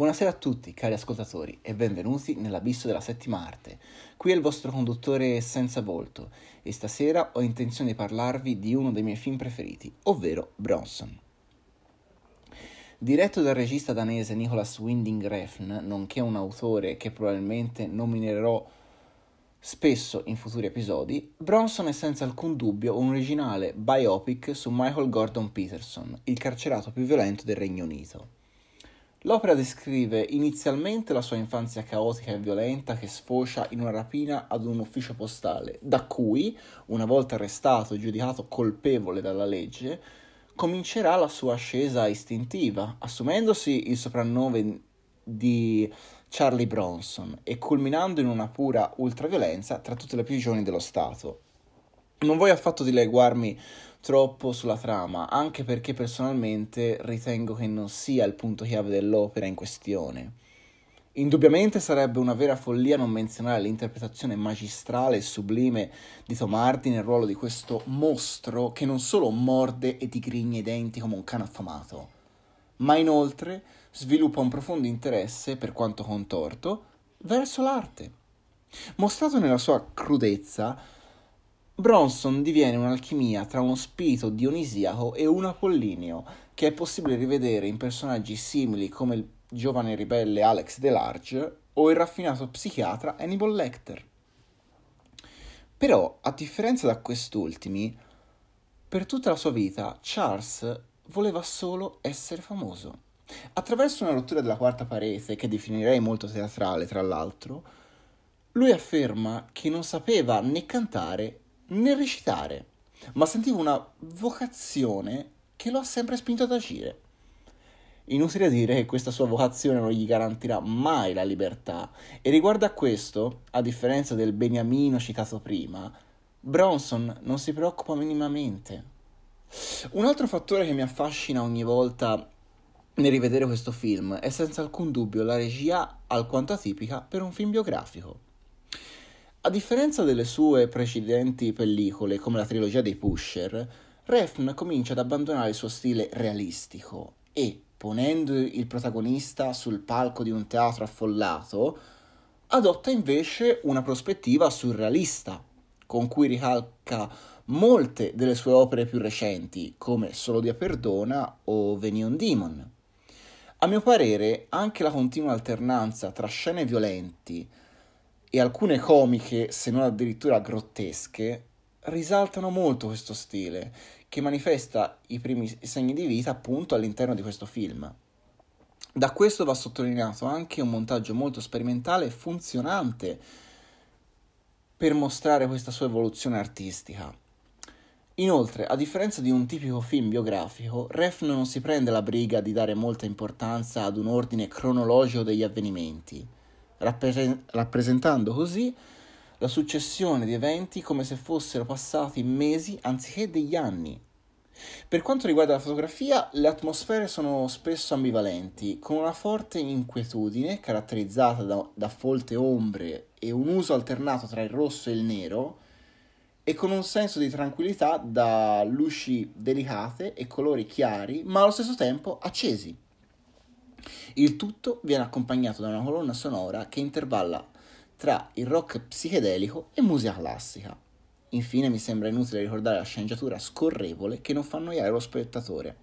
Buonasera a tutti, cari ascoltatori, e benvenuti nell'abisso della settima arte. Qui è il vostro conduttore senza volto, e stasera ho intenzione di parlarvi di uno dei miei film preferiti, ovvero Bronson. Diretto dal regista danese Nicholas Winding Refn, nonché un autore che probabilmente nominerò spesso in futuri episodi, Bronson è senza alcun dubbio un originale biopic su Michael Gordon Peterson, il carcerato più violento del Regno Unito. L'opera descrive inizialmente la sua infanzia caotica e violenta che sfocia in una rapina ad un ufficio postale, da cui, una volta arrestato e giudicato colpevole dalla legge, comincerà la sua ascesa istintiva, assumendosi il soprannome di Charlie Bronson e culminando in una pura ultraviolenza tra tutte le prigioni dello Stato. Non voglio affatto dileguarmi troppo sulla trama, anche perché personalmente ritengo che non sia il punto chiave dell'opera in questione. Indubbiamente sarebbe una vera follia non menzionare l'interpretazione magistrale e sublime di Tom Hardy nel ruolo di questo mostro che non solo morde e digrigna i denti come un cane affamato, ma inoltre sviluppa un profondo interesse, per quanto contorto, verso l'arte. Mostrato nella sua crudezza, Bronson diviene un'alchimia tra uno spirito dionisiaco e un apollineo, che è possibile rivedere in personaggi simili come il giovane ribelle Alex DeLarge o il raffinato psichiatra Hannibal Lecter. Però, a differenza da quest'ultimi, per tutta la sua vita Charles voleva solo essere famoso. Attraverso una rottura della quarta parete, che definirei molto teatrale tra l'altro, lui afferma che non sapeva né cantare né recitare, ma sentiva una vocazione che lo ha sempre spinto ad agire. Inutile dire che questa sua vocazione non gli garantirà mai la libertà e riguardo a questo, a differenza del Beniamino citato prima, Bronson non si preoccupa minimamente. Un altro fattore che mi affascina ogni volta nel rivedere questo film è senza alcun dubbio la regia alquanto atipica per un film biografico. A differenza delle sue precedenti pellicole, come la trilogia dei Pusher, Refn comincia ad abbandonare il suo stile realistico e, ponendo il protagonista sul palco di un teatro affollato, adotta invece una prospettiva surrealista, con cui ricalca molte delle sue opere più recenti, come Solo Dio Perdona o Venion Demon. A mio parere, anche la continua alternanza tra scene violenti, e alcune comiche, se non addirittura grottesche, risaltano molto questo stile, che manifesta i primi segni di vita appunto all'interno di questo film. Da questo va sottolineato anche un montaggio molto sperimentale e funzionante per mostrare questa sua evoluzione artistica. Inoltre, a differenza di un tipico film biografico, Refn non si prende la briga di dare molta importanza ad un ordine cronologico degli avvenimenti rappresentando così la successione di eventi come se fossero passati mesi anziché degli anni. Per quanto riguarda la fotografia, le atmosfere sono spesso ambivalenti, con una forte inquietudine caratterizzata da, da folte ombre e un uso alternato tra il rosso e il nero, e con un senso di tranquillità da luci delicate e colori chiari, ma allo stesso tempo accesi. Il tutto viene accompagnato da una colonna sonora che intervalla tra il rock psichedelico e musica classica. Infine mi sembra inutile ricordare la sceneggiatura scorrevole che non fa annoiare lo spettatore.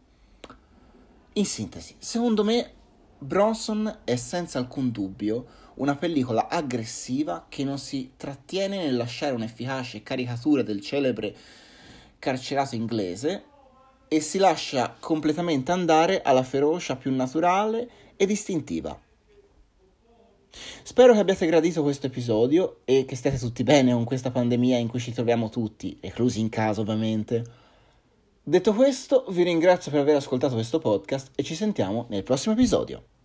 In sintesi, secondo me Bronson è senza alcun dubbio una pellicola aggressiva che non si trattiene nel lasciare un'efficace caricatura del celebre carcerato inglese e si lascia completamente andare alla ferocia più naturale e distintiva. Spero che abbiate gradito questo episodio e che stiate tutti bene con questa pandemia in cui ci troviamo tutti, reclusi in casa ovviamente. Detto questo, vi ringrazio per aver ascoltato questo podcast e ci sentiamo nel prossimo episodio.